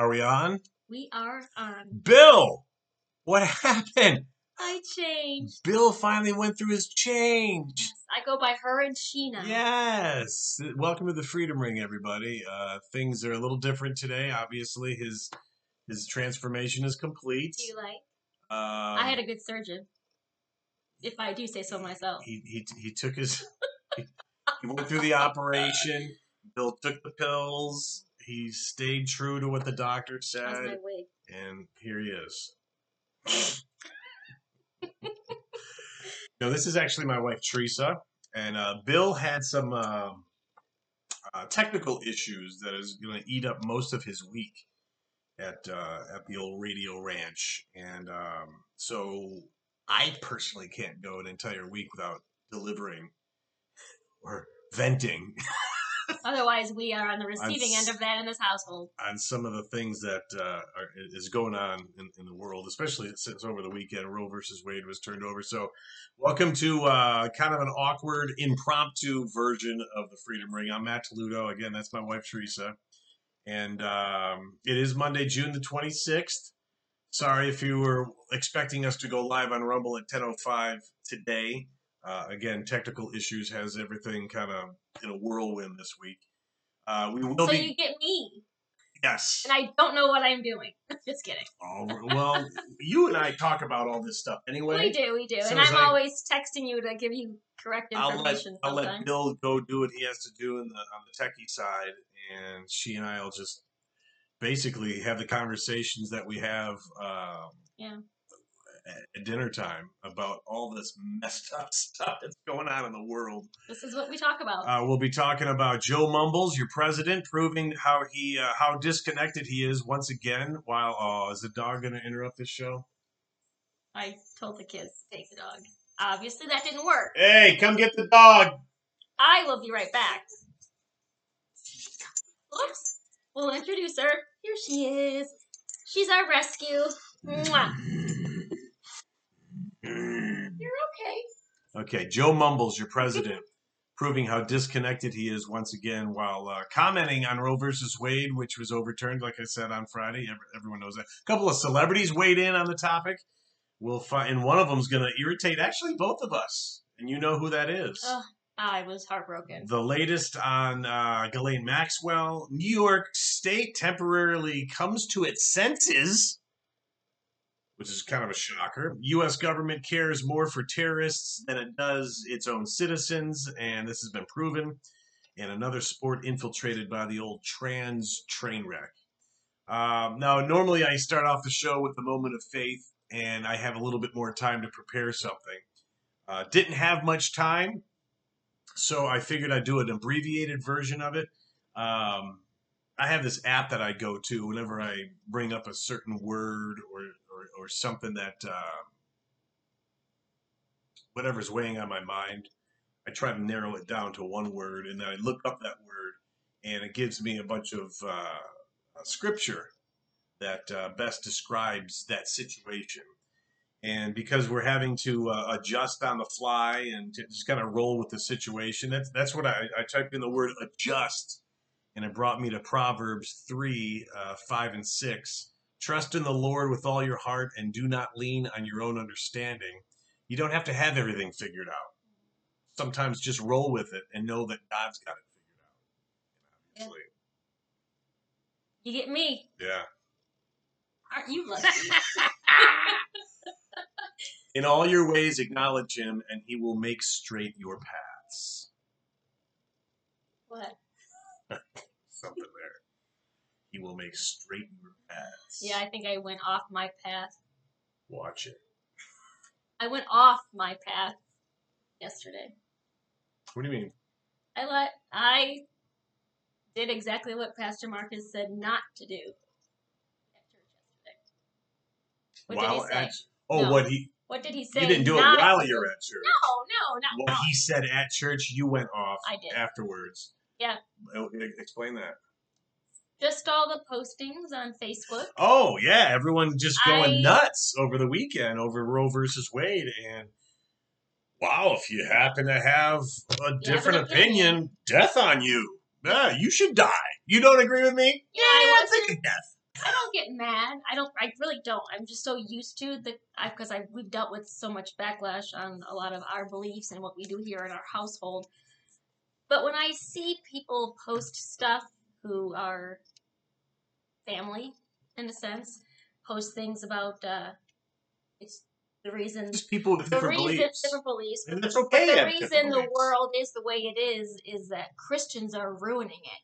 Are we on? We are on. Bill, what happened? I changed. Bill finally went through his change. Yes, I go by her and Sheena. Yes. Welcome to the Freedom Ring, everybody. Uh, things are a little different today. Obviously, his his transformation is complete. Do you like? Um, I had a good surgeon. If I do say so myself. he he he took his he, he went through the operation. Bill took the pills. He stayed true to what the doctor said, and here he is. no, this is actually my wife Teresa, and uh, Bill had some uh, uh, technical issues that is going to eat up most of his week at uh, at the old Radio Ranch, and um, so I personally can't go an entire week without delivering or venting Otherwise, we are on the receiving s- end of that in this household. on some of the things that uh, are, is going on in, in the world, especially since over the weekend Roe versus Wade was turned over. So, welcome to uh, kind of an awkward, impromptu version of the Freedom Ring. I'm Matt Talluto. Again, that's my wife Teresa, and um, it is Monday, June the 26th. Sorry if you were expecting us to go live on Rumble at 10:05 today. Uh, again, technical issues has everything kind of in a whirlwind this week. Uh, we will So be you get me, yes. and I don't know what I'm doing. Just kidding. Oh, well, you and I talk about all this stuff anyway. We do, we do. So and I'm like- always texting you to give you correct I'll let I'll let. Bill go do what he has to do in the on the techie side, and she and I'll just basically have the conversations that we have um, Yeah. At, dinner time about all this messed up stuff that's going on in the world. This is what we talk about. Uh, we'll be talking about Joe Mumbles, your president, proving how he uh, how disconnected he is once again. While oh, is the dog going to interrupt this show? I told the kids to take the dog. Obviously, that didn't work. Hey, come get the dog. I will be right back. Oops. We'll introduce her. Here she is. She's our rescue. Mwah. Okay. Okay, Joe Mumbles, your president, proving how disconnected he is once again while uh, commenting on Roe versus Wade, which was overturned, like I said on Friday. Every, everyone knows that. A couple of celebrities weighed in on the topic. We'll find, and one of them's going to irritate actually both of us, and you know who that is. I was heartbroken. The latest on uh, Ghislaine Maxwell. New York State temporarily comes to its senses, which is kind of a shocker. U.S. government cares more for terrorists than it does its own citizens, and this has been proven. And another sport infiltrated by the old trans train wreck. Um, now, normally I start off the show with the moment of faith, and I have a little bit more time to prepare something. Uh, didn't have much time, so I figured I'd do an abbreviated version of it. Um, I have this app that I go to whenever I bring up a certain word or or, or something that uh, whatever's weighing on my mind. I try to narrow it down to one word, and then I look up that word, and it gives me a bunch of uh, uh, scripture that uh, best describes that situation. And because we're having to uh, adjust on the fly and to just kind of roll with the situation, that's that's what I, I typed in the word adjust, and it brought me to Proverbs three, uh, five, and six. Trust in the Lord with all your heart, and do not lean on your own understanding. You don't have to have everything figured out. Sometimes just roll with it and know that God's got it figured out. And obviously, You get me. yeah. Aren't you lucky? In all your ways, acknowledge Him, and He will make straight your paths. what? Something there. He will make straight your paths. Yeah, I think I went off my path. Watch it. I went off my path yesterday. What do you mean? I let I did exactly what Pastor Marcus said not to do at church. What While did he say? at- oh, No. what he What did he say? you didn't do it while you're at church. No, no, no, What no. he said at church, you went off I did. afterwards. Yeah. Oh, Explain that. Just all the postings on Facebook. Oh yeah, everyone just going I- nuts over the weekend over Roe versus Wade, and wow, if you happen to have a different opinion, opinion. death on you. Yeah, you should die. You don't agree with me? Yeah, I thinking death. I don't get mad. I don't. I really don't. I'm just so used to the because I, we've dealt with so much backlash on a lot of our beliefs and what we do here in our household. But when I see people post stuff who are family, in a sense, post things about uh, it's the reason Just people with the different reason beliefs. different beliefs. And that's okay. the reason the beliefs. world is the way it is is that Christians are ruining it.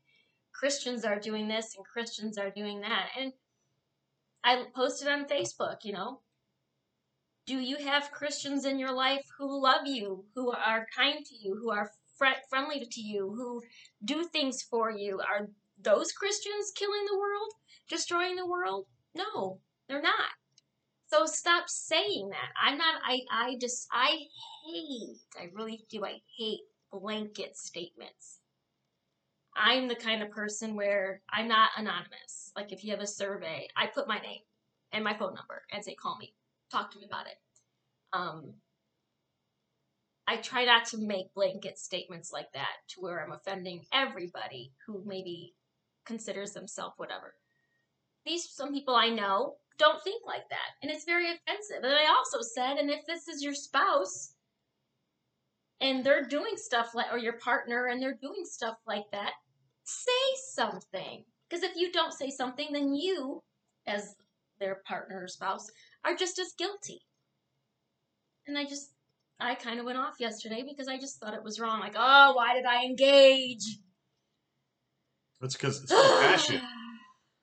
Christians are doing this and Christians are doing that. And I posted on Facebook, you know, do you have Christians in your life who love you, who are kind to you, who are fr- friendly to you, who do things for you? Are those Christians killing the world, destroying the world? No, they're not. So stop saying that. I'm not I I just I hate I really do I hate blanket statements. I'm the kind of person where I'm not anonymous. Like if you have a survey, I put my name and my phone number and say call me. Talk to me about it. Um I try not to make blanket statements like that to where I'm offending everybody who maybe considers themselves whatever. These some people I know don't think like that, and it's very offensive. And I also said, and if this is your spouse and they're doing stuff like, or your partner and they're doing stuff like that, say something. Because if you don't say something, then you, as their partner or spouse, are just as guilty. And I just, I kind of went off yesterday because I just thought it was wrong. Like, oh, why did I engage? That's because it's compassion.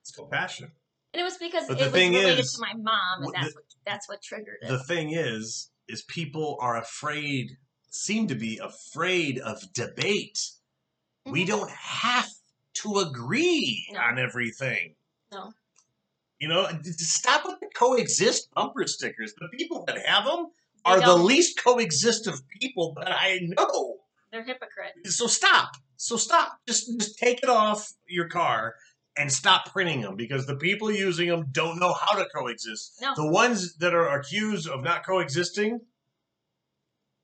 It's compassion. And it was because But it the was thing related is, to my mom, and that's the- what that's what triggered it. The thing is, is people are afraid, seem to be afraid of debate. We Mhm. don't have to agree No. on everything. No. You know, stop with the coexist bumper stickers. The people that have them are the least coexist of people that I know. They're hypocrites. So stop. So stop. Just just take it off your car and stop printing them because the people using them don't know how to coexist. No. The ones that are accused of not coexisting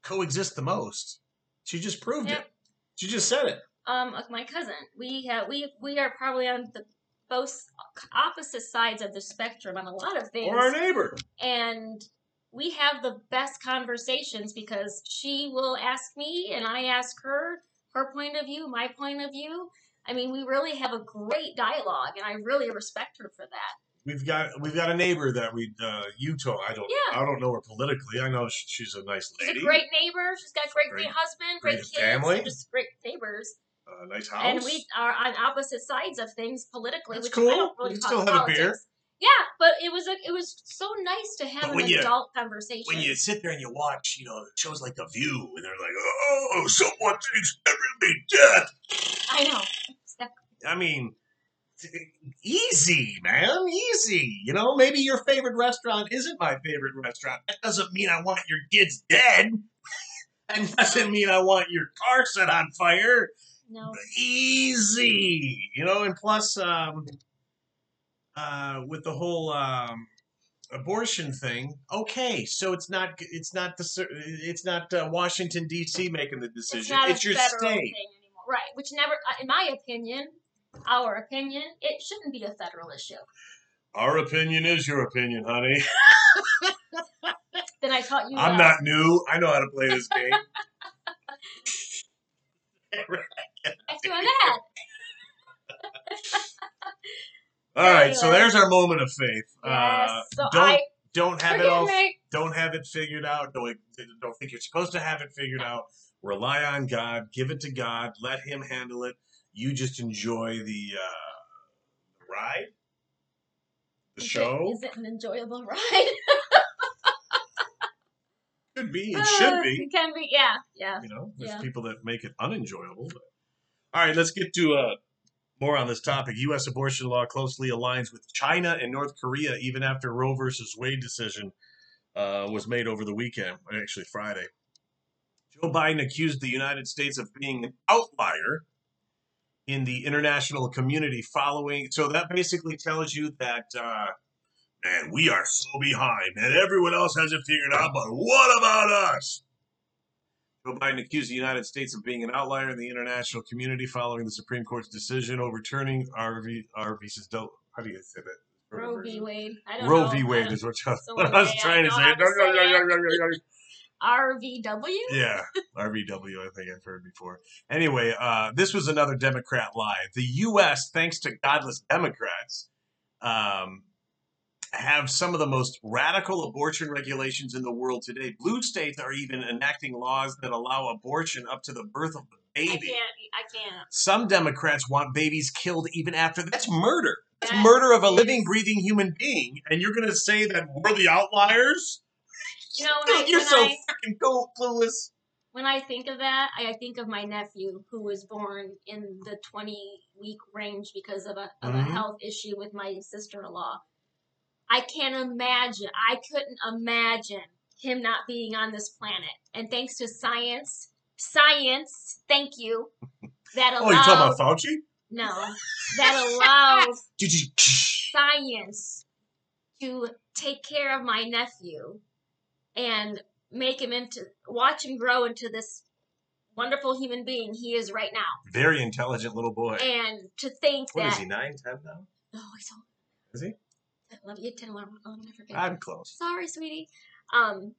coexist the most. She just proved Yep. it. She just said it. Um, my cousin, we have we we are probably on the both opposite sides of the spectrum on a lot of things, Or our neighbor. and we have the best conversations because she will ask me and I ask her her point of view, my point of view. I mean, we really have a great dialogue, and I really respect her for that. We've got we've got a neighbor that we uh, Utah. I don't Yeah. I don't know her politically. I know she's a nice lady. She's a great neighbor. She's got great, great, Great- husband, great, great kids, family. just great neighbors. uh, nice house. And we are on opposite sides of things politically, That's which cool. I don't really We can talk still have a beer. Yeah, but it was a, it was so nice to have But an when you- adult conversation. when you sit there and you watch, you know, shows like The View, and they're like, "Oh, someone thinks everything death." I know. I mean, easy, man, easy. You know, maybe your favorite restaurant isn't my favorite restaurant. That doesn't mean I want your kids dead. That doesn't mean I want your car set on fire. No. Easy, you know. And plus, um, uh, with the whole um, abortion thing, okay, so it's not it's not the it's not uh, Washington D.C. making the It's decision. It's, a your state. Right, which never, uh, in my opinion, our opinion, it shouldn't be a federal issue. Our opinion is your opinion, honey. Then I taught you. I'm not new. I know how to play this game. That's who I'm at. All right, so there's our moment of faith. Uh, so don't I don't have it all. me. Don't have it figured out. Don't don't think you're supposed to have it figured out. Rely on God. Give it to God. Let Him handle it. You just enjoy the uh, ride, the Is show. Is it an enjoyable ride? Could be. It should Uh, be. It can be. Yeah. Yeah. You know, there's Yeah. people that make it unenjoyable. But. All right, let's get to uh, more on this topic. U.S. abortion law closely aligns with China and North Korea, even after Roe versus Wade decision uh, was made over the weekend, actually Friday. Joe Biden accused the United States of being an outlier in the international community following. So that basically tells you that, uh, man, we are so behind, and everyone else has it figured out, but what about us? Joe Biden accused the United States of being an outlier in the international community following the Supreme Court's decision overturning Roe v. Roe v. Del- How do you say that? Roe v. Wade. I don't Roe know. v. I Wade don't- is what I So what I was one day I trying to say. to say. RVW? Yeah, RVW, I think I've heard before. Anyway, uh, this was another Democrat lie. The U.S., thanks to godless Democrats, um, have some of the most radical abortion regulations in the world today. Blue states are even enacting laws that allow abortion up to the birth of the baby. I can't. I can't. Some Democrats want babies killed even after. That's murder. That's That murder of a living, breathing human being. And you're going to say that we're the outliers? You know, when, I, Dude, you're so I, freaking clueless. when I think of that, I think of my nephew who was born in the 20 week range because of a of Mhm. a health issue with my sister in law. I can't imagine. I couldn't imagine him not being on this planet. And thanks to science, science, thank you, that allowed Oh, you're talking about Fauci? no, that allows science to take care of my nephew and make him into watch him grow into this wonderful human being he is right now Very intelligent little boy. and to think What that is he, nine, ten now? oh he's old. Is he? 11, 10, 11, 11, I forget. I'm close. sorry sweetie um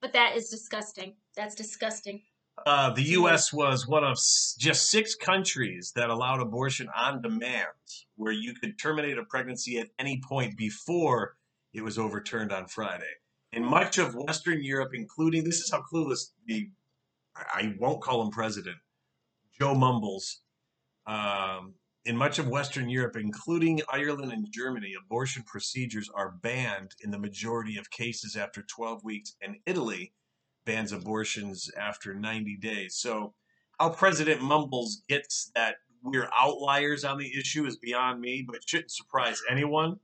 but that is disgusting that's disgusting Uh, the U.S. was one of s- just six countries that allowed abortion on demand, where you could terminate a pregnancy at any point before it was overturned on Friday. In much of Western Europe, including this is how clueless the I won't call him president, Joe Mumbles. Um, in much of Western Europe, including Ireland and Germany, abortion procedures are banned in the majority of cases after 12 weeks, and Italy bans abortions after 90 days. So, how President Mumbles gets that we're outliers on the issue is beyond me, but shouldn't surprise anyone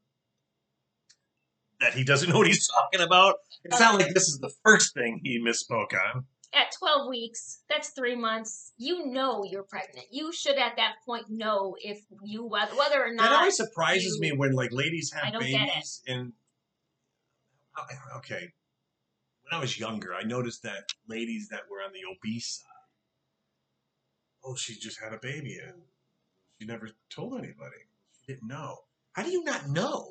that he doesn't know what he's talking about. It's not like this is the first thing he misspoke on. At 12 weeks that's three months you know you're pregnant you should at that point know if you whether, whether or not. That always surprises you- me when like ladies have don't get it. babies and okay. When I was younger, I noticed that ladies that were on the obese side, oh, she just had a baby and she never told anybody. She didn't know. How do you not know?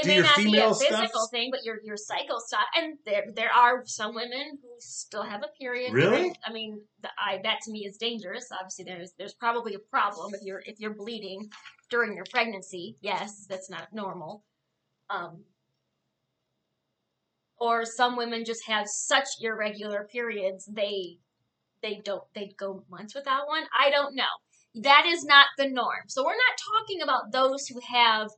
It Do may not be a physical stuff- thing, but your your cycle stuff. And there there are some women who still have a period. Really? during- I mean, the, I that to me is dangerous. Obviously, there's there's probably a problem if you're if you're bleeding during your pregnancy. Yes, that's not normal. Um, or some women just have such irregular periods they they don't they go months without one. I don't know. That is not the norm. So we're not talking about those who have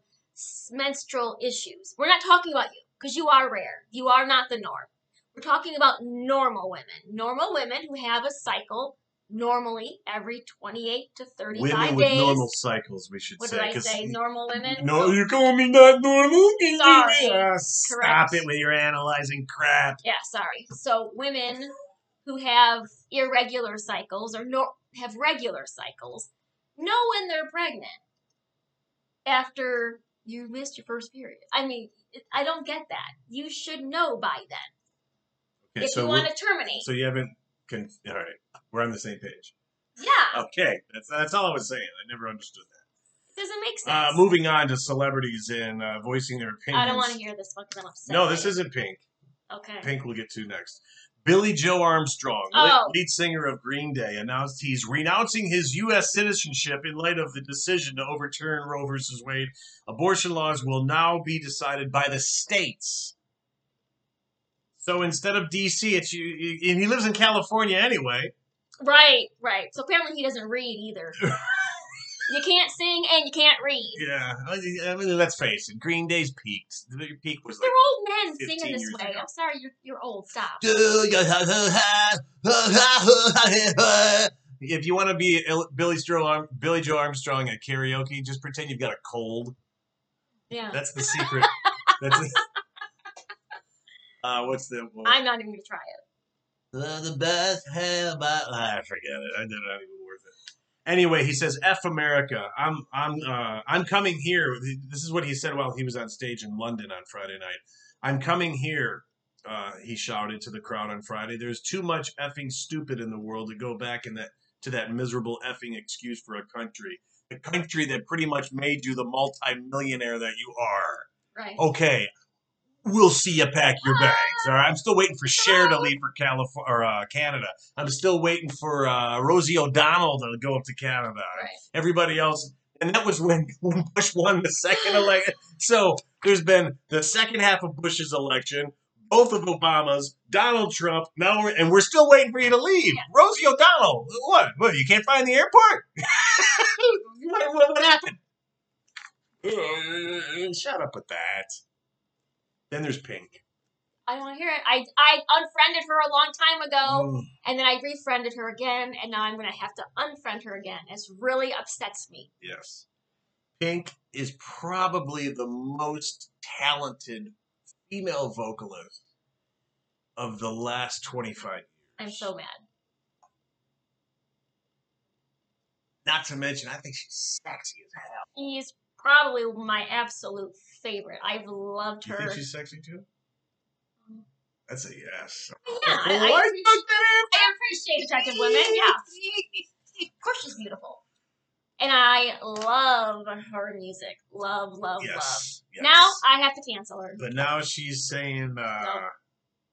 menstrual issues. We're not talking about you because you are rare. You are not the norm. We're talking about normal women. Normal women who have a cycle normally every 28 to 35 Women with days. normal cycles, we should what say. did I say? Normal women? No, you're calling me not normal. Sorry. Ah, stop it with your analyzing crap. Yeah, sorry. So women who have irregular cycles or no, have regular cycles know when they're pregnant after you missed your first period. I mean, I don't get that. You should know by then Okay, if so you want to terminate. so you haven't. Con- all right, we're on the same page. yeah, Okay, that's that's all I was saying. I never understood that. it doesn't make Uh, sense. moving on to celebrities and uh, voicing their opinions. I don't want to hear this one because I'm upset. No, this isn't Pink. Okay. Pink we'll get to next. Billie Joe Armstrong, lead- Oh. lead singer of Green Day, announced he's renouncing his U.S. citizenship in light of the decision to overturn Roe versus Wade. Abortion laws will now be decided by the states. So instead of D.C., it's you, you- and he lives in California anyway. Right, right. So apparently he doesn't read either. you can't sing and you can't read. Yeah, I mean, let's face it. Green Day's peaked. The peak was like They're old men singing this way. ago. I'm sorry, you're you're old. Stop. If you want to be Billie, Joe Billie Joe Armstrong at karaoke, just pretend you've got a cold. Yeah. That's the secret. That's uh, what's the? Well, I'm not even gonna try it. The best hair, but ah, forget it. I did not even. Anyway, he says, "F America." I'm, I'm, uh, I'm coming here. This is what he said while he was on stage in London on Friday night. I'm coming here. Uh, he shouted to the crowd on Friday. There's too much effing stupid in the world to go back in that to that miserable effing excuse for a country. the country that pretty much made you the multimillionaire that you are. Right. Okay, we'll see you pack your bags. All right, I'm still waiting for Cher to leave for California or uh, Canada. I'm still waiting for uh, Rosie O'Donnell to go up to Canada. Right. Everybody else, and that was when, when Bush won the second election. So there's been the second half of Bush's election, both of Obama's, Donald Trump. Now we're and we're still waiting for you to leave, Yeah. Rosie O'Donnell. What? What? You can't find the airport? what, what, what happened? Uh, Shut up with that. Then there's Pink. I don't want to hear it. I I unfriended her a long time ago, Mm. and then I refriended her again, and now I'm gonna have to unfriend her again. It's really upsets me. Yes. Pink is probably the most talented female vocalist of the last 25 years. I'm so mad. Not to mention, I think she's sexy as hell. She's probably my absolute favorite. I've loved her. You think she's sexy too? That's a yes. yeah, I, I, appreciate, I appreciate attractive women. Yeah, of course she's beautiful, and I love her music. Love, love, love. Yes. yes. Now I have to cancel her. But now she's saying, uh, Nope.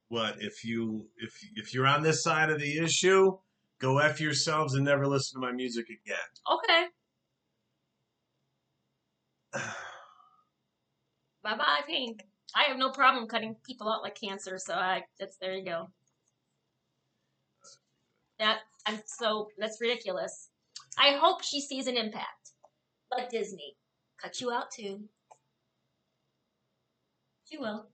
"What if you if if you're on this side of the issue, go f yourselves and never listen to my music again." Okay, bye bye, Pink. I have no problem cutting people out like cancer, so I that's there you go. That I'm so that's ridiculous. I hope she sees an impact, But Disney. Cut you out too. She will.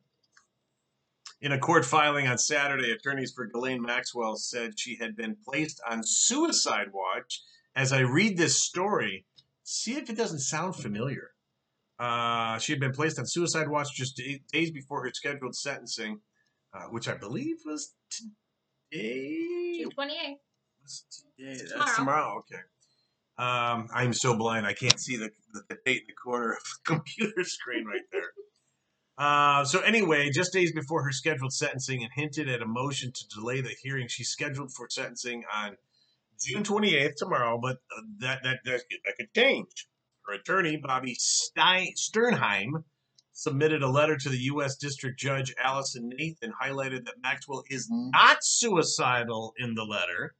In a court filing on Saturday, attorneys for Ghislaine Maxwell said she had been placed on suicide watch. As I read this story, see if it doesn't sound familiar. Uh, she had been placed on suicide watch just day- days before her scheduled sentencing, uh, which I believe was today. June twenty eighth. Was today. That's Tomorrow. tomorrow. Okay. Um, I'm so blind I can't see the, the, the date in the corner of the computer screen right there. Uh, so anyway, just days before her scheduled sentencing and hinted at a motion to delay the hearing, she's scheduled for sentencing on June 28th tomorrow, but uh, that, that, that, that could change. Her attorney, Bobby Stein, Sternheim, submitted a letter to the U.S. District Judge Allison Nathan, highlighted that Maxwell is not suicidal in the letter.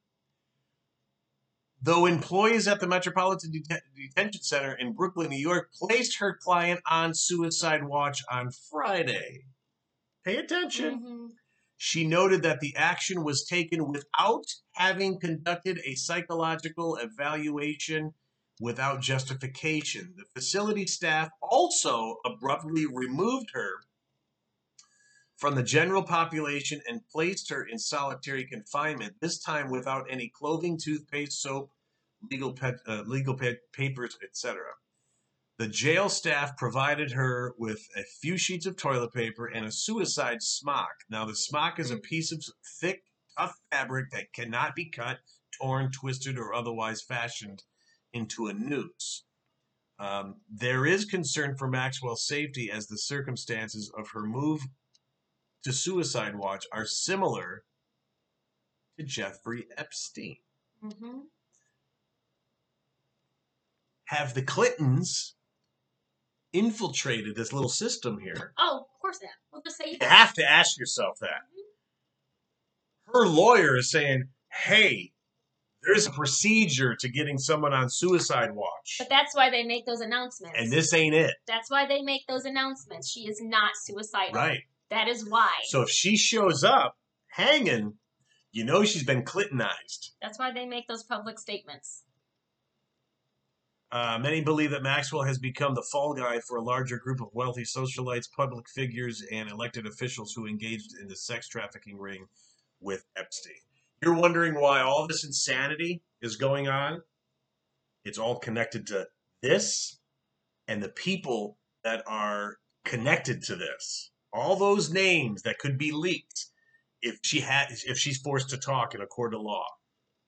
Though employees at the Metropolitan Det- Detention Center in Brooklyn, New York, placed her client on suicide watch on Friday. Pay attention. Mhm. She noted that the action was taken without having conducted a psychological evaluation without justification. The facility staff also abruptly removed her from the general population and placed her in solitary confinement, this time without any clothing, toothpaste, soap, legal, uh, legal pa- papers, etc. The jail staff provided her with a few sheets of toilet paper and a suicide smock. Now, the smock is a piece of thick, tough fabric that cannot be cut, torn, twisted, or otherwise fashioned into a noose. Um, there is concern for Maxwell's safety as the circumstances of her move to suicide watch are similar to Jeffrey Epstein. Mhm. Have the Clintons infiltrated this little system here? Oh, of course not. We'll just say You have to ask yourself that. Her lawyer is saying, hey, there's a procedure to getting someone on suicide watch. But that's why they make those announcements. And this ain't it. that's why they make those announcements. She is not suicidal. Right. That is why. So if she shows up hanging, you know she's been Clintonized. That's why they make those public statements. Uh, many believe that Maxwell has become the fall guy for a larger group of wealthy socialites, public figures, and elected officials who engaged in the sex trafficking ring with Epstein. You're wondering why all this insanity is going on? It's all connected to this and the people that are connected to this. All those names that could be leaked if she had if she's forced to talk in a court of law.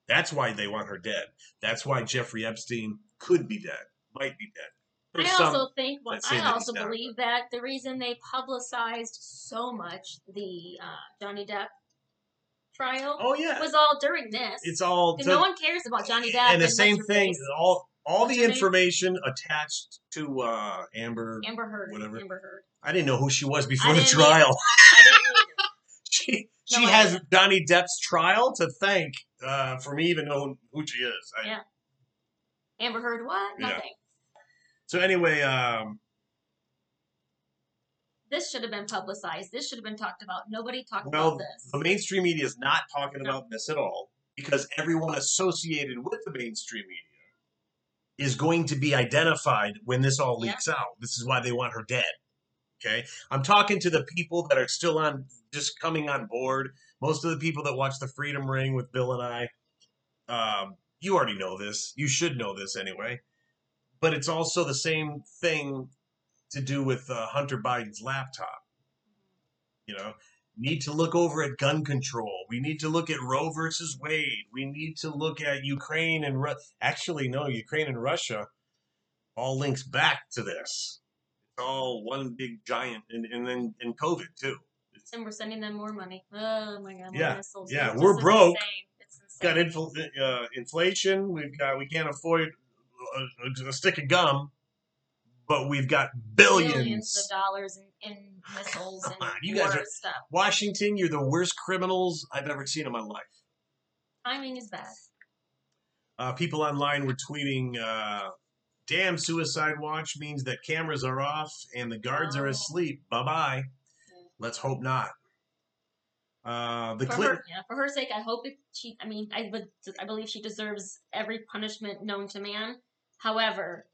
That's why they want her dead. That's why Jeffrey Epstein could be dead, might be dead. There's I also think, well, I also believe that the reason they publicized so much the uh, Johnny Depp trial oh yeah, was all during this. it's all to- no one cares about Johnny Depp. and the what's same thing. face. All all What's the her name? information attached to uh, Amber. Amber Heard. Whatever. Amber Heard. I didn't know who she was before I the trial. I she No has. Johnny Depp's trial to thank uh, for me even knowing who she is. I- Yeah. Amber Heard. What? Yeah. Nothing. So anyway, um, This should have been publicized. This should have been talked about. Nobody talked well, about this. the mainstream media is not talking No. about this at all because everyone associated with the mainstream media is going to be identified when this all Yeah. leaks out. This is why they want her dead. Okay, I'm talking to the people that are still on, just coming on board. Most of the people that watch the Freedom Ring with Bill and I, um, you already know this. You should know this anyway. But it's also the same thing to do with uh, Hunter Biden's laptop. You know, need to look over at gun control. We need to look at Roe versus Wade. We need to look at Ukraine and Ru- actually no, Ukraine and Russia all links back to this. It's all one big giant, and and then and COVID too. It's and we're sending them more money. Oh my god. Yeah. missiles. Yeah, It's we're broke. Insane. It's insane. got infl- uh, inflation. We've got we can't afford a, a stick of gum, but we've got billions. billions of dollars in, in missiles Come and on, you guys are- stuff. Washington, you're the worst criminals I've ever seen in my life. Timing is bad. Uh, people online were tweeting, uh, "Damn, Suicide Watch means that cameras are off and the guards are Oh. asleep. Bye bye. Yeah. Let's hope not." Uh, the For her, yeah, for her sake, I hope it, she. I mean, I would. I believe she deserves every punishment known to man. However,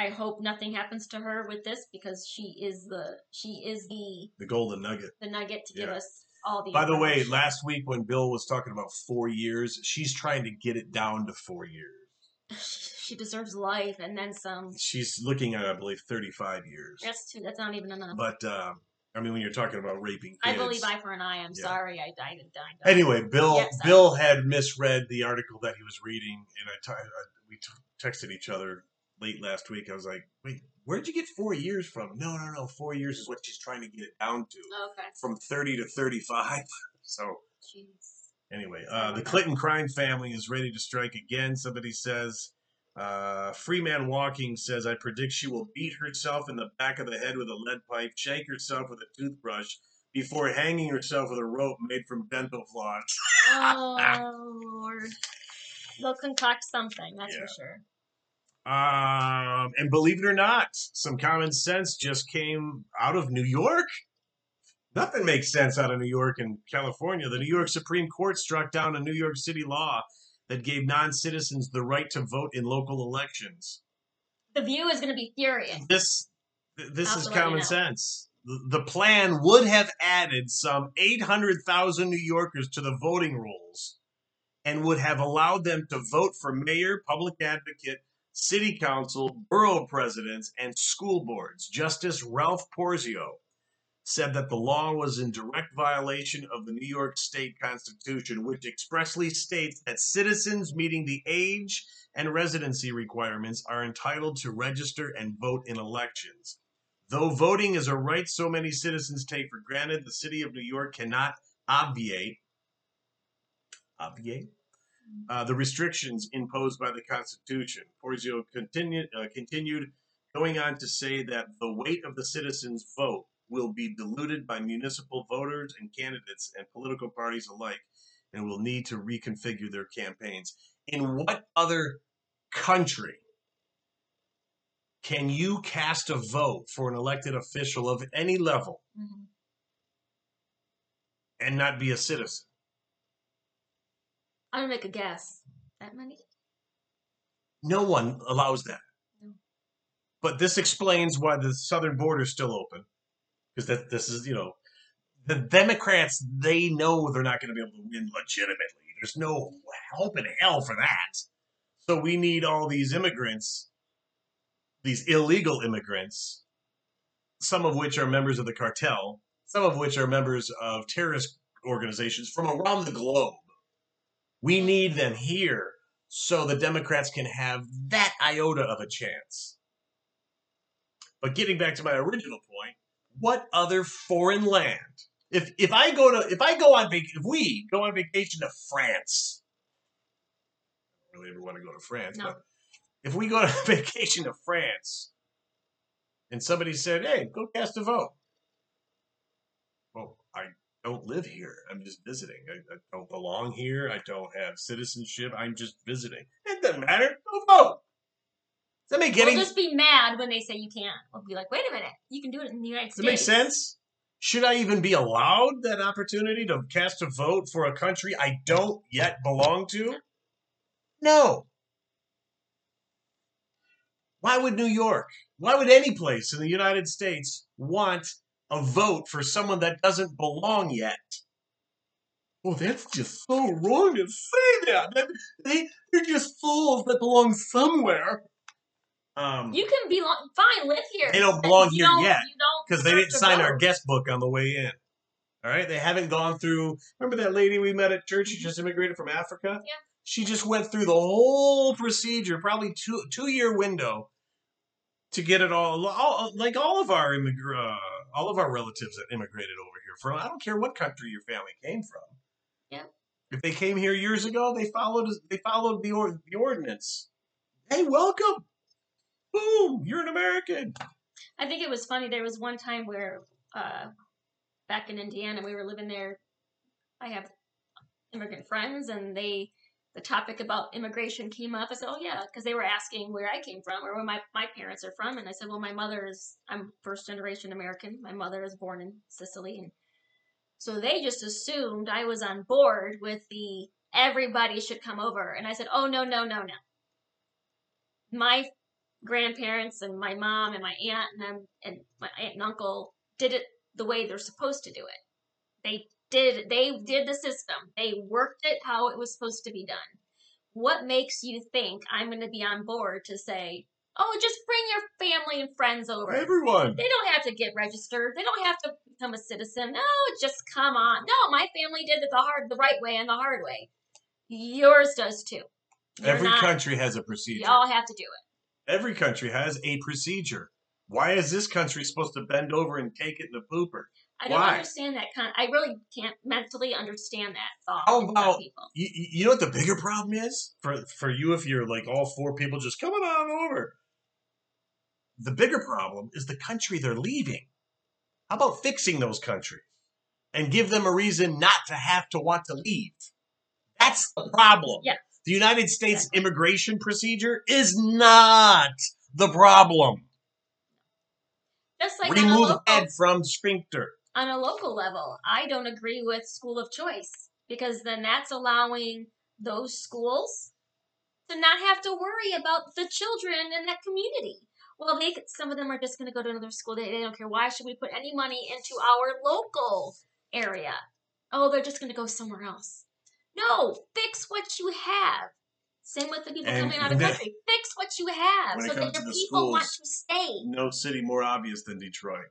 I hope nothing happens to her with this because she is the she is the The golden nugget. the nugget to give us all the. By the way, last week when Bill was talking about four years, she's trying to get it down to four years. she deserves life and then some. She's looking at, I believe, 35 years. That's too. That's not even enough. But uh, I mean, when you're talking about raping I believe eye for an eye. I'm Yeah. sorry. I died and died. Anyway, Bill Yes, I- Bill had misread the article that he was reading, and I t- I- we t- texted each other late last week. I was like, "Wait, where'd you get four years from?" No, no, no. Four years is what she's trying to get it down to, Okay. from thirty to thirty-five. So Jeez. anyway, Oh uh, the Clinton crime family is ready to strike again. Somebody says. Uh, Freeman Walking says, I predict she will beat herself in the back of the head with a lead pipe, shake herself with a toothbrush, before hanging herself with a rope made from dental floss. Oh Lord. They'll concoct something. That's Yeah. for sure. Um, and believe it or not, some common sense just came out of New York. Nothing makes sense out of New York and California. The New York Supreme Court struck down a New York City law that gave non citizens the right to vote in local elections. The view is going to be furious. This this is common sense. The the plan would have added some 800,000 New Yorkers to the voting rolls and would have allowed them to vote for mayor, public advocate, city council, borough presidents, and school boards. Justice Ralph Porzio said that the law was in direct violation of the New York State Constitution, which expressly states that citizens meeting the age and residency requirements are entitled to register and vote in elections. Though voting is a right so many citizens take for granted, the city of New York cannot obviate obviate uh, the restrictions imposed by the Constitution. Porzio continued, uh, continued, going on to say that the weight of the citizens' vote will be diluted by municipal voters and candidates and political parties alike, and will need to reconfigure their campaigns. In what other country can you cast a vote for an elected official of any level Mhm. and not be a citizen? I'm going to make a guess. That many? No one allows that. No. But this explains why the southern border is still open. Because that this is, you know, the Democrats, they know they're not going to be able to win legitimately. There's no hope in hell for that. So we need all these immigrants, these illegal immigrants, some of which are members of the cartel, some of which are members of terrorist organizations from around the globe. We need them here so the Democrats can have that iota of a chance. But getting back to my original point, what other foreign land? If if I go to if I go on vac if we go on vacation to France, I don't really ever want to go to France, No. but if we go on vacation to France and somebody said, "Hey, go cast a vote," well, I don't live here. I'm just visiting. I, I don't belong here. I don't have citizenship. I'm just visiting. It doesn't matter. Go vote. Does that make We'll any? just be mad when they say you can't. We'll be like, wait a minute, you can do it in the United Does States. it make sense? Should I even be allowed that opportunity to cast a vote for a country I don't yet belong to? No. Why would New York, why would any place in the United States want a vote for someone that doesn't belong yet? Well, that's just so wrong to say that. That- They, they're just fools that belong somewhere. Um, You can be fine, live here. They don't belong here don't- yet, because they didn't sign our guest book on the way in. All right, they haven't gone through. Remember that lady we met at church? She just immigrated from Africa. Yeah. She just went through the whole procedure, probably two two year window, to get it all. all like all of our immigr- uh, all of our relatives that immigrated over here from. I don't care what country your family came from. Yeah. If they came here years ago, they followed they followed the or, the ordinance. Hey, welcome. Boom, you're an American. I think it was funny. There was one time where, uh, back in Indiana, we were living there. I have immigrant friends, and they, the topic about immigration came up. I said, "Oh yeah," because they were asking where I came from or where my my parents are from, and I said, "Well, my mother is I'm first generation American. My mother is born in Sicily, and so they just assumed I was on board with the everybody should come over." And I said, "Oh no, no, no, no." My grandparents and my mom and my aunt and them and my aunt and uncle did it the way they're supposed to do it. They did they did the system. They worked it how it was supposed to be done. What makes you think I'm going to be on board to say, "Oh, just bring your family and friends over." Everyone. They don't have to get registered. They don't have to become a citizen. No, just come on. No, my family did it the hard the right way and the hard way. Yours does too. You're Every not- country has a procedure. Y'all have to do it. Every country has a procedure. Why is this country supposed to bend over and take it in the pooper? I don't Why? understand that kind. I really can't mentally understand that thought. How about- people? You, you know what the bigger problem is for for you if you're like all four people just coming on over. The bigger problem is the country they're leaving. How about fixing those countries and give them a reason not to have to want to leave? That's the problem. Yes. The United States Exactly. immigration procedure is not the problem. Just like Remove head from sphincter. On a local level, I don't agree with school of choice because then that's allowing those schools to not have to worry about the children in that community. Well, they could, some of them are just going to go to another school. They, they don't care. Why should we put any money into our local area? Oh, they're just going to go somewhere else. No, fix what you have. Same with the people And coming out of the- country. Fix what you have so that your people want schools, to stay. No city more obvious than Detroit.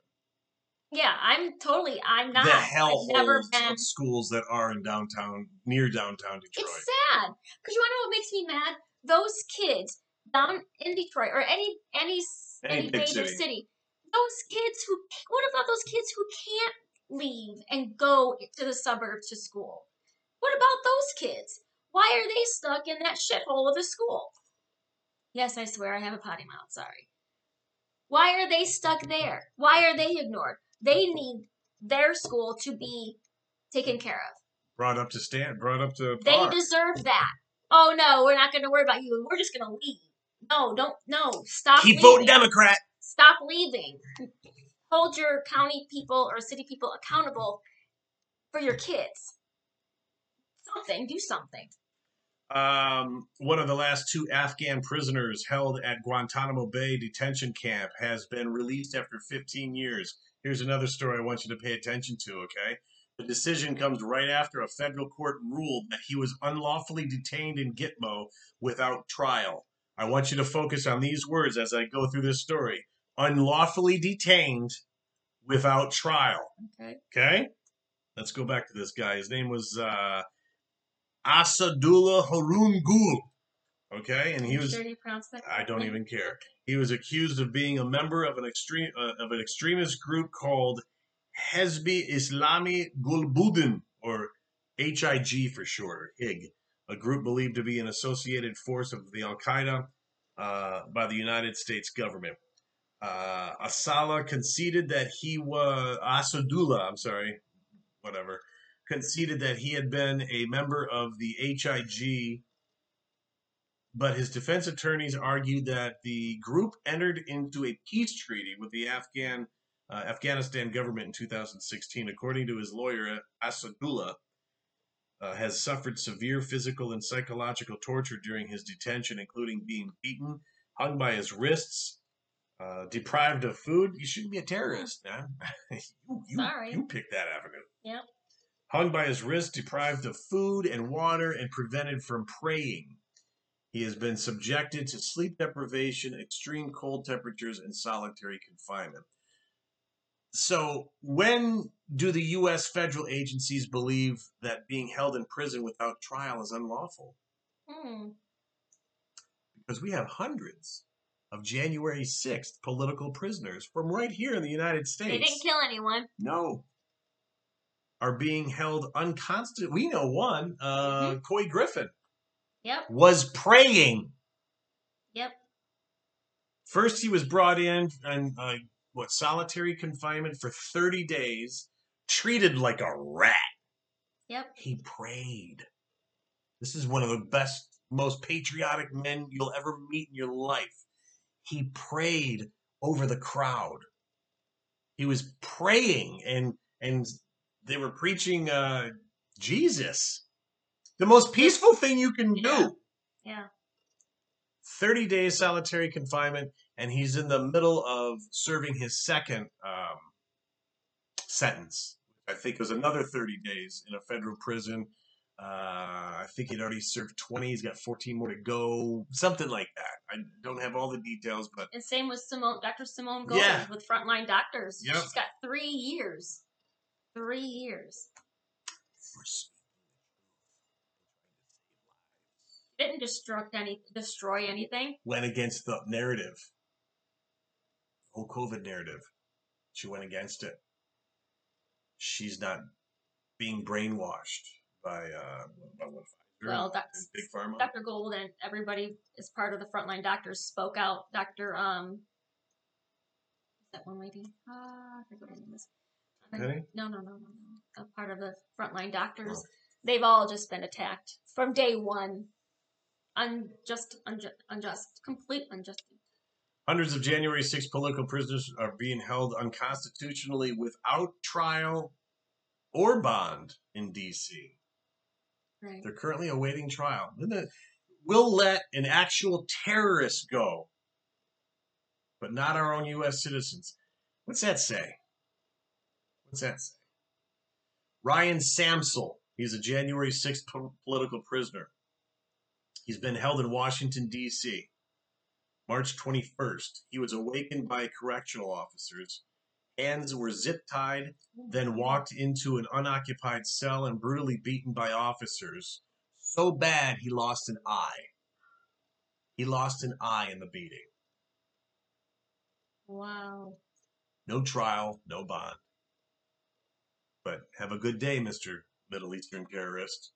Yeah, I'm totally. I'm not. the I've never been. of schools that are in downtown, near downtown Detroit. It's sad because you want to know what makes me mad? Those kids down in Detroit or any any Any any, major city. city. Those kids who. What about those kids who can't leave and go to the suburbs to school? What about those kids? Why are they stuck in that shithole of a school? Yes, I swear I have a potty mouth. Sorry. Why are they stuck there? Why are they ignored? They need their school to be taken care of. brought up to stand, brought up to They par. deserve that. Oh no, we're not going to worry about you. We're just going to leave. No, don't. No, stop. Keep leaving. voting Democrat. Stop leaving. Hold your county people or city people accountable for your kids. Something. Do something. Um, one of the last two Afghan prisoners held at Guantanamo Bay detention camp has been released after 15 years. Here's another story I want you to pay attention to, okay? The decision comes right after a federal court ruled that he was unlawfully detained in Gitmo without trial. I want you to focus on these words as I go through this story. Unlawfully detained without trial. Okay. Okay? Let's go back to this guy. His name was uh, Asadullah Harun Gul. Okay? And he was Sure you pronounce that I don't even care. He was accused of being a member of an extreme uh, of an extremist group called Hezbi Islami Gulbuddin, or HIG for short, or HIG, a group believed to be an associated force of the Al Qaeda. uh, by the United States government. Uh, Asala conceded that he was Asadullah. I'm sorry, whatever. Conceded that he had been a member of the HIG, but his defense attorneys argued that the group entered into a peace treaty with the Afghan uh, Afghanistan government in 2016. According to his lawyer, Asadullah uh, has suffered severe physical and psychological torture during his detention, including being beaten, hung by his wrists, uh, deprived of food. You shouldn't be a terrorist, man. you, you, Sorry. you picked that avenue. Yep. Hung by his wrist, deprived of food and water, and prevented from praying. He has been subjected to sleep deprivation, extreme cold temperatures, and solitary confinement. So, when do the U.S. federal agencies believe that being held in prison without trial is unlawful? Hmm. Because we have hundreds of January 6th political prisoners from right here in the United States. They didn't kill anyone. No. Are being held unconstant. We know one, uh, Couy Griffin, Yep. was praying. Yep. First, he was brought in and uh, what solitary confinement for 30 days, treated like a rat. Yep. He prayed. This is one of the best, most patriotic men you'll ever meet in your life. He prayed over the crowd. He was praying and and they were preaching uh Jesus. The most peaceful thing you can do. Yeah. Yeah. 30 days solitary confinement, and he's in the middle of serving his second um, sentence. I think it was another 30 days in a federal prison. Uh, I think he'd already served 20. He's got 14 more to go, something like that. I don't have all the details, but And same with Simone, Dr. Simone Gold Yeah. with Frontline Doctors. Yep. She's got three years. Three years. Didn't destroy any destroy anything. went against the narrative, whole COVID narrative. She went against it. She's not being brainwashed by uh, by what Well, that's big pharma. Dr. Gold and everybody is part of the Frontline Doctors spoke out. Dr. Um, that one lady? Ah, I forget what her name is. Penny? No, no, no, no, no. A part of the Frontline Doctors. Oh. They've all just been attacked from day one. Unjust, unjust, unjust, complete unjust. Hundreds of January 6 political prisoners are being held unconstitutionally without trial or bond in D.C. Right. They're currently awaiting trial. We'll let an actual terrorist go, but not our own U.S. citizens. What's that say? What's that say? Ryan Samsel. He's a January 6th political prisoner. He's been held in Washington, D.C. March 21st. He was awakened by correctional officers. Hands were zip tied, then walked into an unoccupied cell and brutally beaten by officers. So bad he lost an eye. He lost an eye in the beating. Wow. No trial, no bond. But have a good day, Mr. Middle Eastern terrorist.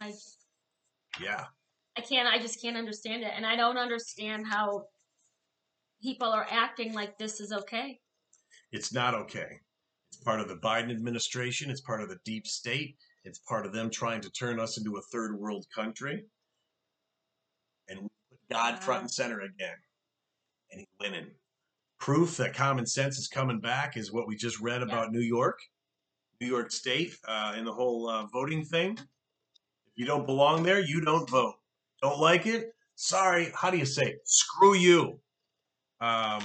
I Yeah. I can't. I just can't understand it, and I don't understand how people are acting like this is okay. It's not okay. It's part of the Biden administration. It's part of the deep state. It's part of them trying to turn us into a third world country. And we put God front and center again. And he's winning. Proof that common sense is coming back is what we just read about New York, New York State, uh, in the whole uh, voting thing. You don't belong there, you don't vote. Don't like it? Sorry. How do you say? it? Screw you. Um,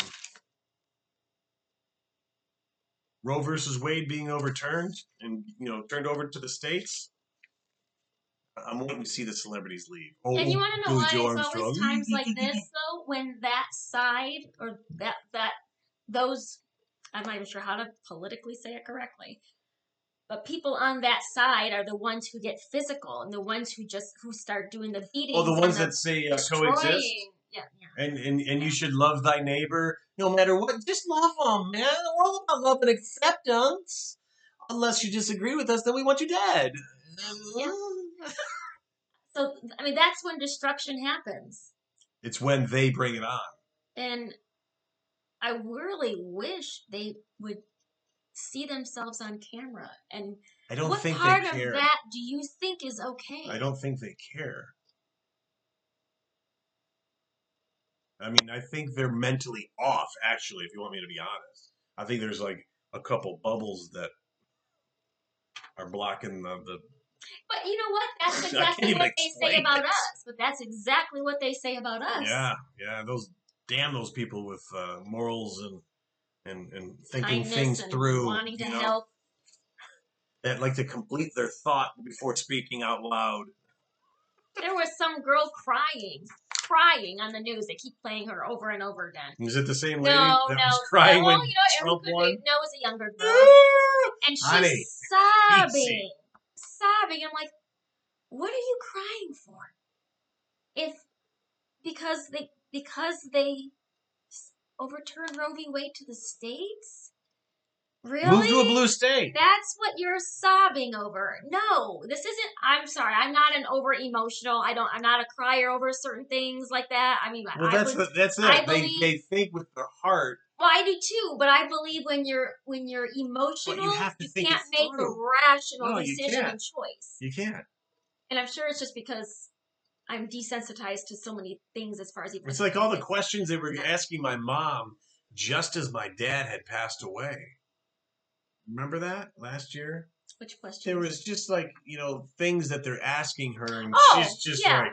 Roe versus Wade being overturned and you know turned over to the states. I'm waiting to see the celebrities leave. Oh, and you want to know why Billie it's Joe always times like this though, when that side or that that those I'm not even sure how to politically say it correctly. But people on that side are the ones who get physical and the ones who just who start doing the beatings. Oh, the ones that say uh, coexist. Yeah, yeah. and, and and you should love thy neighbor no matter what. Just love them, man. We're all about love and acceptance. Unless you disagree with us, then we want you dead. Yeah. So I mean, that's when destruction happens. It's when they bring it on. And I really wish they would see themselves on camera. And I don't what think part they of that do you think is okay? I don't think they care. I mean, I think they're mentally off, actually, if you want me to be honest. I think there's like a couple bubbles that are blocking the, the But you know what? That's exactly what they say about us. But that's exactly what they say about us. yeah, yeah, those damn those people with uh, morals and and and thinking Kindness things and through, wanting to you know, help. that like to complete their thought before speaking out loud. There was some girl crying, crying on the news. They keep playing her over and over again. Is it the same lady No, that no, was crying no. when you know, Trump won? be, no, it was a younger ah, girl, and she's Honey, sobbing, easy. sobbing. I'm like, what are you crying for? If because they because they overturned Roe v. Wade to the states, really? Move to a blue state. That's what you're sobbing over. No, this isn't. I'm sorry. I'm not an over emotional. I don't. I'm not a crier over certain things like that. I mean, Well, I that's would, the, that's it. I they believe- they think with their heart. well, I do too. But I believe when you're when you're emotional, have to think can't make a rational No, decision and choice. You can't. And I'm sure it's just because I'm desensitized to so many things as far as even. It's like all the questions they were asking my mom just as my dad had passed away. Remember that last year? Which question? There was just like you know things that they're asking her, and Oh, she's just yeah. like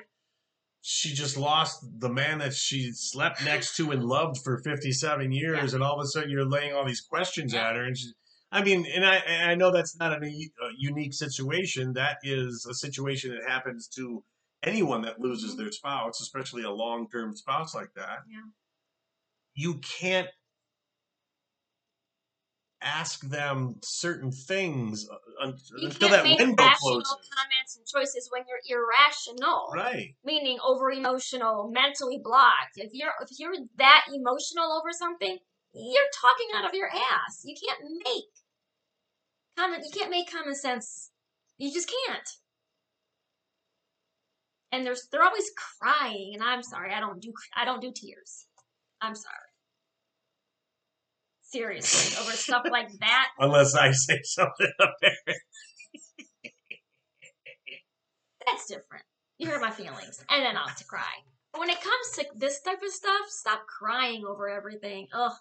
she just lost the man that she slept next to and loved for fifty seven years, and all of a sudden you're laying all these questions Yeah. at her, and she. I mean, and I and I know that's not a, a unique situation. That is a situation that happens to anyone that loses their spouse, especially a long term spouse like that. Yeah. You can't ask them certain things uh, you until can't that make window rational closes. comments and choices when you're irrational. Right. meaning over emotional, mentally blocked. If you're if you're that emotional over something, you're talking out of your ass. You can't make common you can't make common sense. You just can't. And there's they're always crying, and I'm sorry, I don't do I don't do tears. I'm sorry. Seriously, over stuff like that. Unless I say something up there. That's different. You hurt my feelings, and then I'll have to cry. When it comes to this type of stuff, stop crying over everything. Ugh,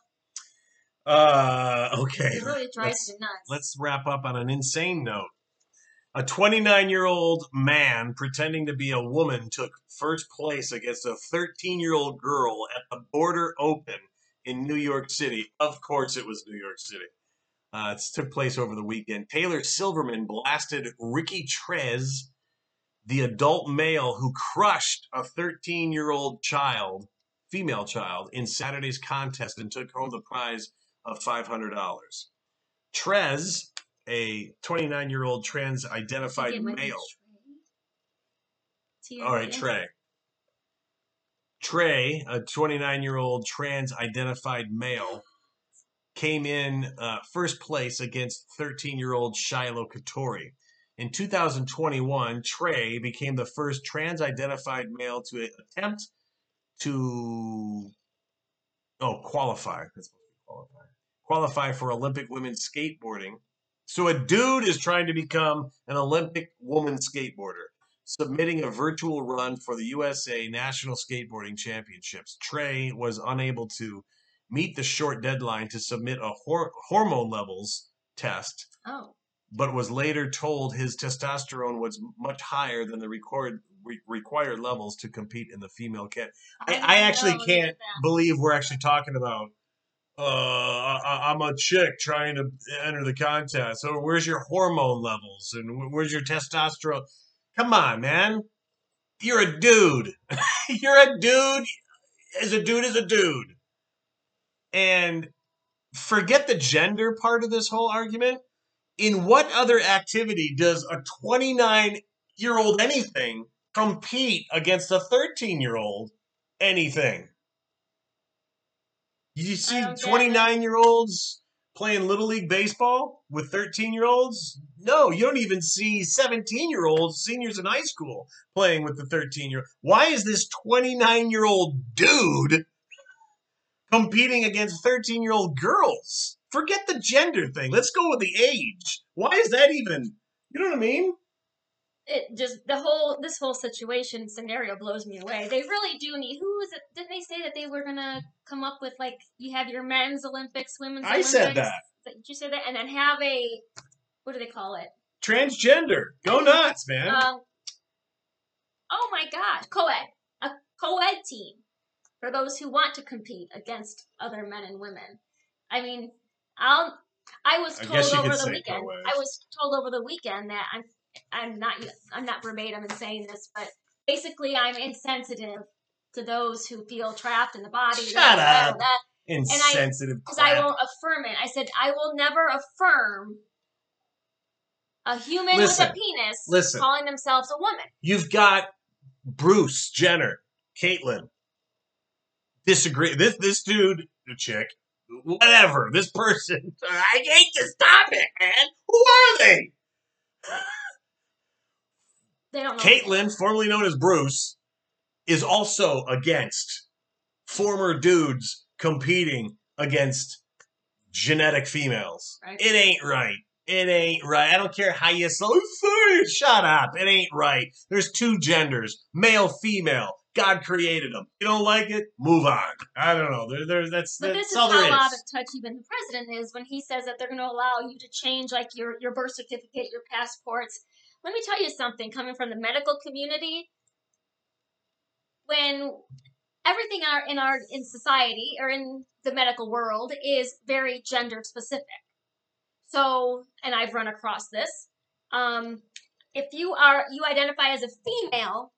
Uh, okay. it really drives Let's, me nuts. let's wrap up on an insane note. A 29 year old man pretending to be a woman took first place against a 13 year old girl at the Boardr Open in New York City. Of course, it was New York City. Uh, it took place over the weekend. Taylor Silverman blasted Ricci Tres, the adult male who crushed a 13 year old child, female child, in Saturday's contest and took home the prize of $500. Tres, a 29 year old trans identified Get my name male. All right, T-R-E-Y. Trey. A 29 year old trans identified male, came in uh, first place against 13 year old Shiloh Catori. In 2021, Trey became the first trans identified male to attempt to oh qualify. That's supposed to be qualify. Qualify for Olympic women's skateboarding. So a dude is trying to become an Olympic woman skateboarder submitting a virtual run for the USA National Skateboarding Championships. Trey was unable to meet the short deadline to submit a hor- hormone levels test, Oh, but was later told his testosterone was much higher than the record, re- required levels to compete in the female cat. I, didn't I actually can't believe we're actually talking about. Uh, I, I'm a chick trying to enter the contest. So where's your hormone levels and where's your testosterone? Come on, man. You're a dude. You're a dude. As a dude is a dude. And forget the gender part of this whole argument. In what other activity does a 29 year old anything compete against a 13 year old anything? You see don't get it. 29 year olds playing little league baseball with 13 year olds? No, you don't even see 17 year olds, seniors in high school, playing with the 13 year. old. Why is this 29 year old dude competing against 13 year old girls? Forget the gender thing. Let's go with the age. Why is that even? You know what I mean? It just the whole this whole situation scenario blows me away. They really do need. Who is it? Didn't they say that they were gonna come up with like you have your men's Olympics, women's? I Olympics? said that. Did you say that? And then have a what do they call it? Transgender. Go nuts, man. Um. Oh my gosh, co-ed, a co-ed team for those who want to compete against other men and women. I mean, I'll. I was told you over the weekend. I was told over the weekend that I'm. I'm not. I'm not verbatim in saying this, but basically, I'm insensitive to those who feel trapped in the body. Shut up. Because Insensitive. Because I crap. won't affirm it. I said I will never affirm a human Listen, with a penis listen. calling themselves a woman. You've got Bruce Jenner, Caitlyn. Disagree. This this dude, the chick, whatever. This person. I hate to stop it, man. Who are they? They don't know. Caitlyn, formerly known as Bruce, is also against former dudes competing against genetic females. Right. It ain't right. It ain't right. I don't care how you say it. Shut up. It ain't right. There's two genders, male, female. God created them. You don't like it? Move on. I don't know. There, there, that's But that's this is how out of touch even the president is when he says that they're going to allow you to change like your your birth certificate, your passports. Let me tell you something coming from the medical community. When everything in our in our in society or in the medical world is very gender specific. So, and I've run across this. Um, if you are you identify as a female,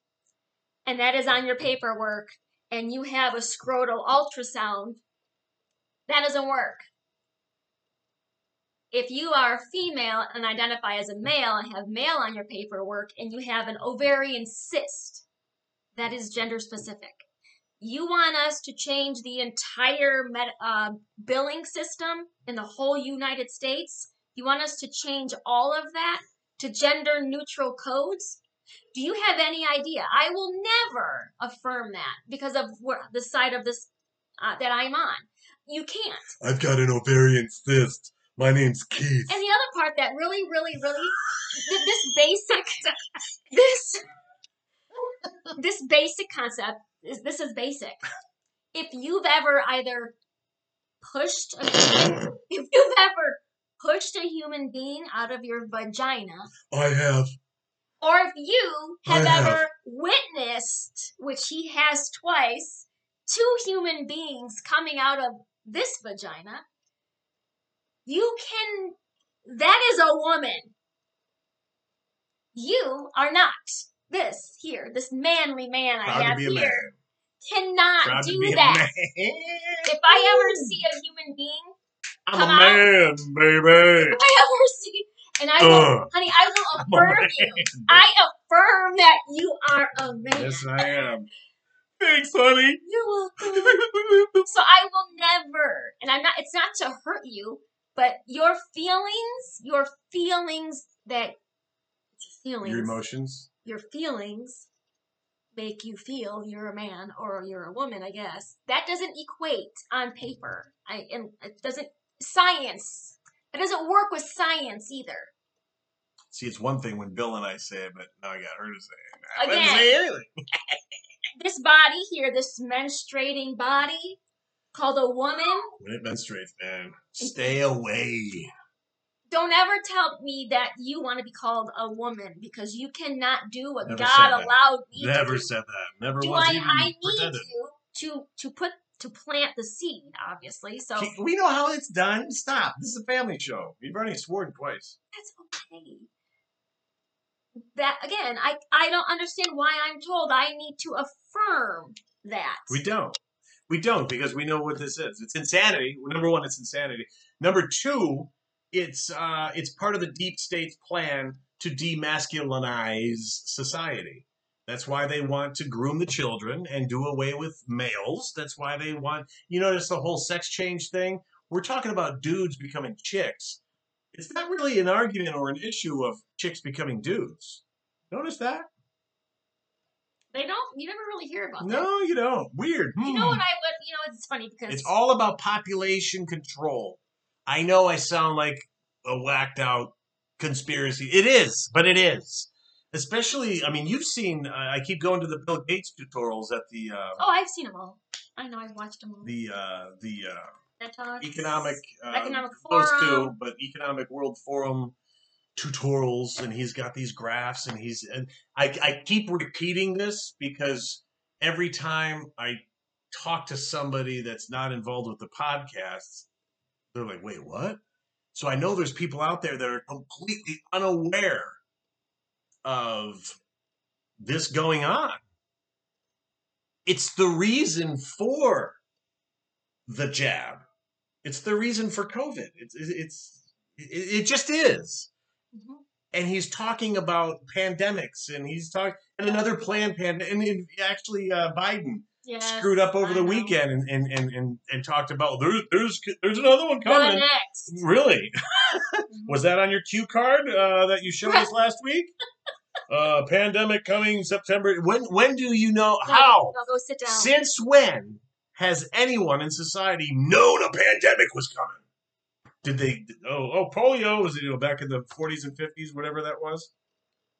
and that is on your paperwork, and you have a scrotal ultrasound, that doesn't work. If you are female and identify as a male and have male on your paperwork, and you have an ovarian cyst, that is gender specific. You want us to change the entire med- uh, billing system in the whole United States? You want us to change all of that to gender neutral codes? Do you have any idea? I will never affirm that because of the side of this uh, that I'm on. You can't. I've got an ovarian cyst. My name's Keith. And the other part that really, really, really, th- this basic, this, this basic concept is this is basic. If you've ever either pushed, a, if you've ever pushed a human being out of your vagina, I have. or if you have have. ever witnessed, which he has twice, two human beings coming out of this vagina, you can. That is a woman. You are not. This here, this manly man I Proud to have here, man. cannot Proud do that. If I ever see a human being, I'm come a out. man, baby. if I ever see, and I will, Ugh. honey, I will affirm you. I affirm that you are a man. Yes, I am. Thanks, honey. You're welcome. So I will never, and I'm not, it's not to hurt you, but your feelings, your feelings that, feelings, Your emotions. your feelings make you feel you're a man or you're a woman, I guess. That doesn't equate on paper. I, and it doesn't, science, it doesn't work with science either. See, it's one thing when Bill and I say it, but now I got her to say it. I didn't Again. say anything. This body here, this menstruating body called a woman, When it menstruates, man, stay away. don't ever tell me that you want to be called a woman because you cannot do what Never said God that. allowed me to Never do. said that. Never do was I, even I need pretended. you to to put to plant the seed, obviously. So Ke- We know how it's done. Stop. This is a family show. You've already sworn twice. that's okay. That again, I I don't understand why I'm told I need to affirm that. We don't. We don't because we know what this is. It's insanity. Number one, it's insanity. Number two, it's uh, it's part of the deep state's plan to demasculinize society. That's why they want to groom the children and do away with males. That's why they want. You notice the whole sex change thing. we're talking about dudes becoming chicks. It's not really an argument or an issue of chicks becoming dudes. Notice that? They don't. You never really hear about that. No, you don't. Weird. You know Hmm. what I would? You know, it's funny because It's all about population control. I know I sound like a whacked out conspiracy. It is, but it is. Especially, I mean, you've seen. Uh, I keep going to the Bill Gates tutorials at the uh, Oh, I've seen them all. I know. I've watched them all. the uh, the uh, Talks. economic uh, Economic those two, Forum. but economic world forum tutorials, and he's got these graphs, and he's and I I keep repeating this because every time I talk to somebody that's not involved with the podcast, they're like, "Wait, what?" So I know there's people out there that are completely unaware of this going on. It's the reason for the jab. It's the reason for COVID. It's it's it, it just is. Mhm. And he's talking about pandemics, and he's talking and another planned pandemic. And actually, uh, Biden Yeah. screwed up over I the know. weekend and and, and, and and talked about there's there's there's another one coming. next. Really? Mhm. Was that on your cue card uh, that you showed us last week? Uh, pandemic coming September. When when do you know No, how? No, go sit down. Since when has anyone in society known a pandemic was coming? Did they? Oh, oh, polio was it you know, back in the 40s and 50s, whatever that was.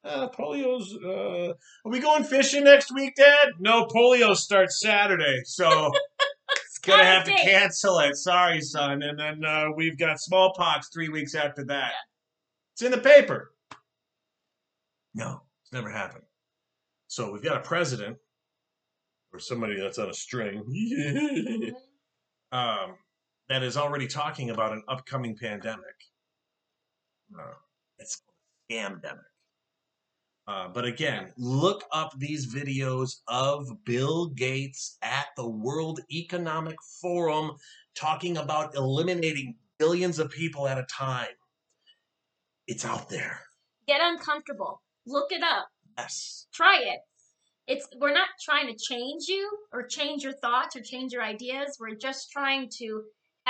Uh, polio's. Uh, are we going fishing next week, Dad? No, polio starts Saturday, so gonna have to cancel it. Sorry, son. And then uh, we've got smallpox three weeks after that. It's in the paper. No, it's never happened. So we've got a president or somebody that's on a string Mhm. um, that is already talking about an upcoming pandemic. Uh, it's a scamdemic. Uh, but again, look up these videos of Bill Gates at the World Economic Forum talking about eliminating billions of people at a time. It's out there. Get uncomfortable. Look it up. Yes. Try it. It's we're not trying to change you or change your thoughts or change your ideas. We're just trying to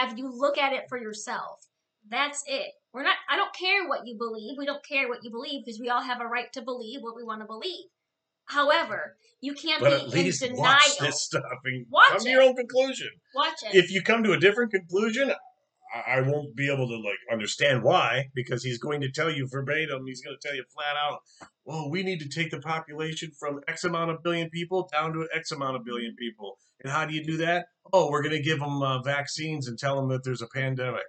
have you look at it for yourself. That's it. We're not I don't care what you believe. We don't care what you believe because we all have a right to believe what we want to believe. However, you can't But at be in least denial. watch this stuff and Watch come to your own conclusion. Watch it. if you come to a different conclusion, I, won't be able to like understand why because he's going to tell you verbatim. He's going to tell you flat out, "Well, we need to take the population from X amount of billion people down to X amount of billion people." And how do you do that? Oh, we're going to give them uh, vaccines and tell them that there's a pandemic.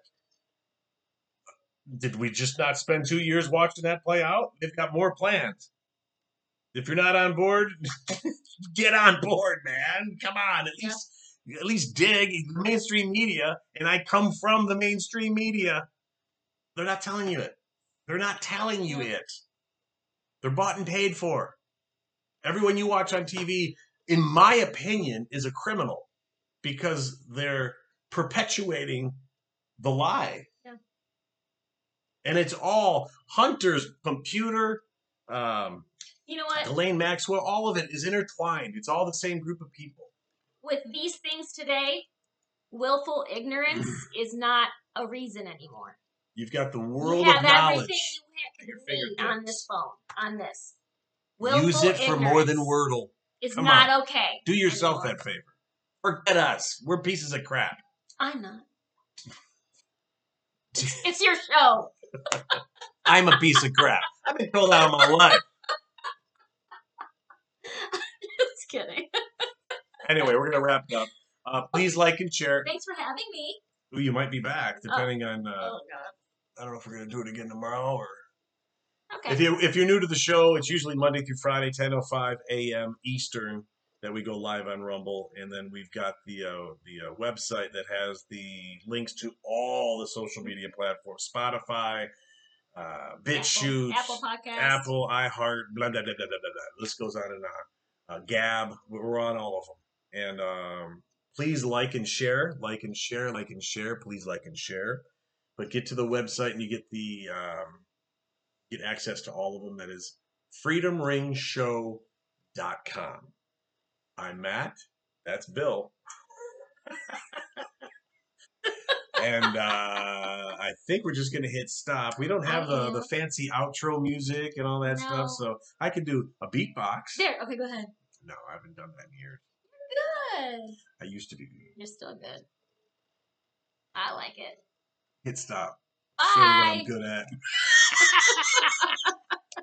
Did we just not spend two years watching that play out? They've got more plans. If you're not on board, get on board, man. Come on, at Yeah. least at least dig mainstream media, and I come from the mainstream media. They're not telling you it. They're not telling you it. They're bought and paid for. Everyone you watch on TV, in my opinion, is a criminal because they're perpetuating the lie. Yeah. And it's all Hunter's computer, um, you know what? Ghislaine Maxwell, all of it is intertwined. It's all the same group of people. With these things today, willful ignorance is not a reason anymore. You've got the world of knowledge. everything at your you ha- need on this phone, on this. Use it for more than Wordle. It's Come not okay. Do yourself anymore. that favor. Forget us. We're pieces of crap. I'm not. It's your show. I'm a piece of crap. I've been told that all my life. Just kidding. Anyway, we're gonna wrap it up. Uh, please like and share. Thanks for having me. Ooh, you might be back, depending on. Uh, oh God. I don't know if we're gonna do it again tomorrow or. Okay. If you if you're new to the show, it's usually Monday through Friday, 10:05 a.m. Eastern that we go live on Rumble, and then we've got the uh, the uh, website that has the links to all the social media platforms: Spotify, uh, BitChute, Apple, Apple Podcast. Apple, iHeart, blah blah blah blah blah blah. blah. List goes on and on. Uh, Gab, we're on all of them, and um, please like and share, like and share, like and share. Please like and share, but get to the website and you get the um, get access to all of them. That is freedomringshow.com. I'm Matt. That's Bill. and uh, I think we're just gonna hit stop. We don't have the, the fancy outro music and all that No. stuff, so I can do a beatbox. There. Okay, go ahead. No, I haven't done that in years. Good. I used to be. You're still good. I like it. Hit stop. Show you what Bye. I'm good at.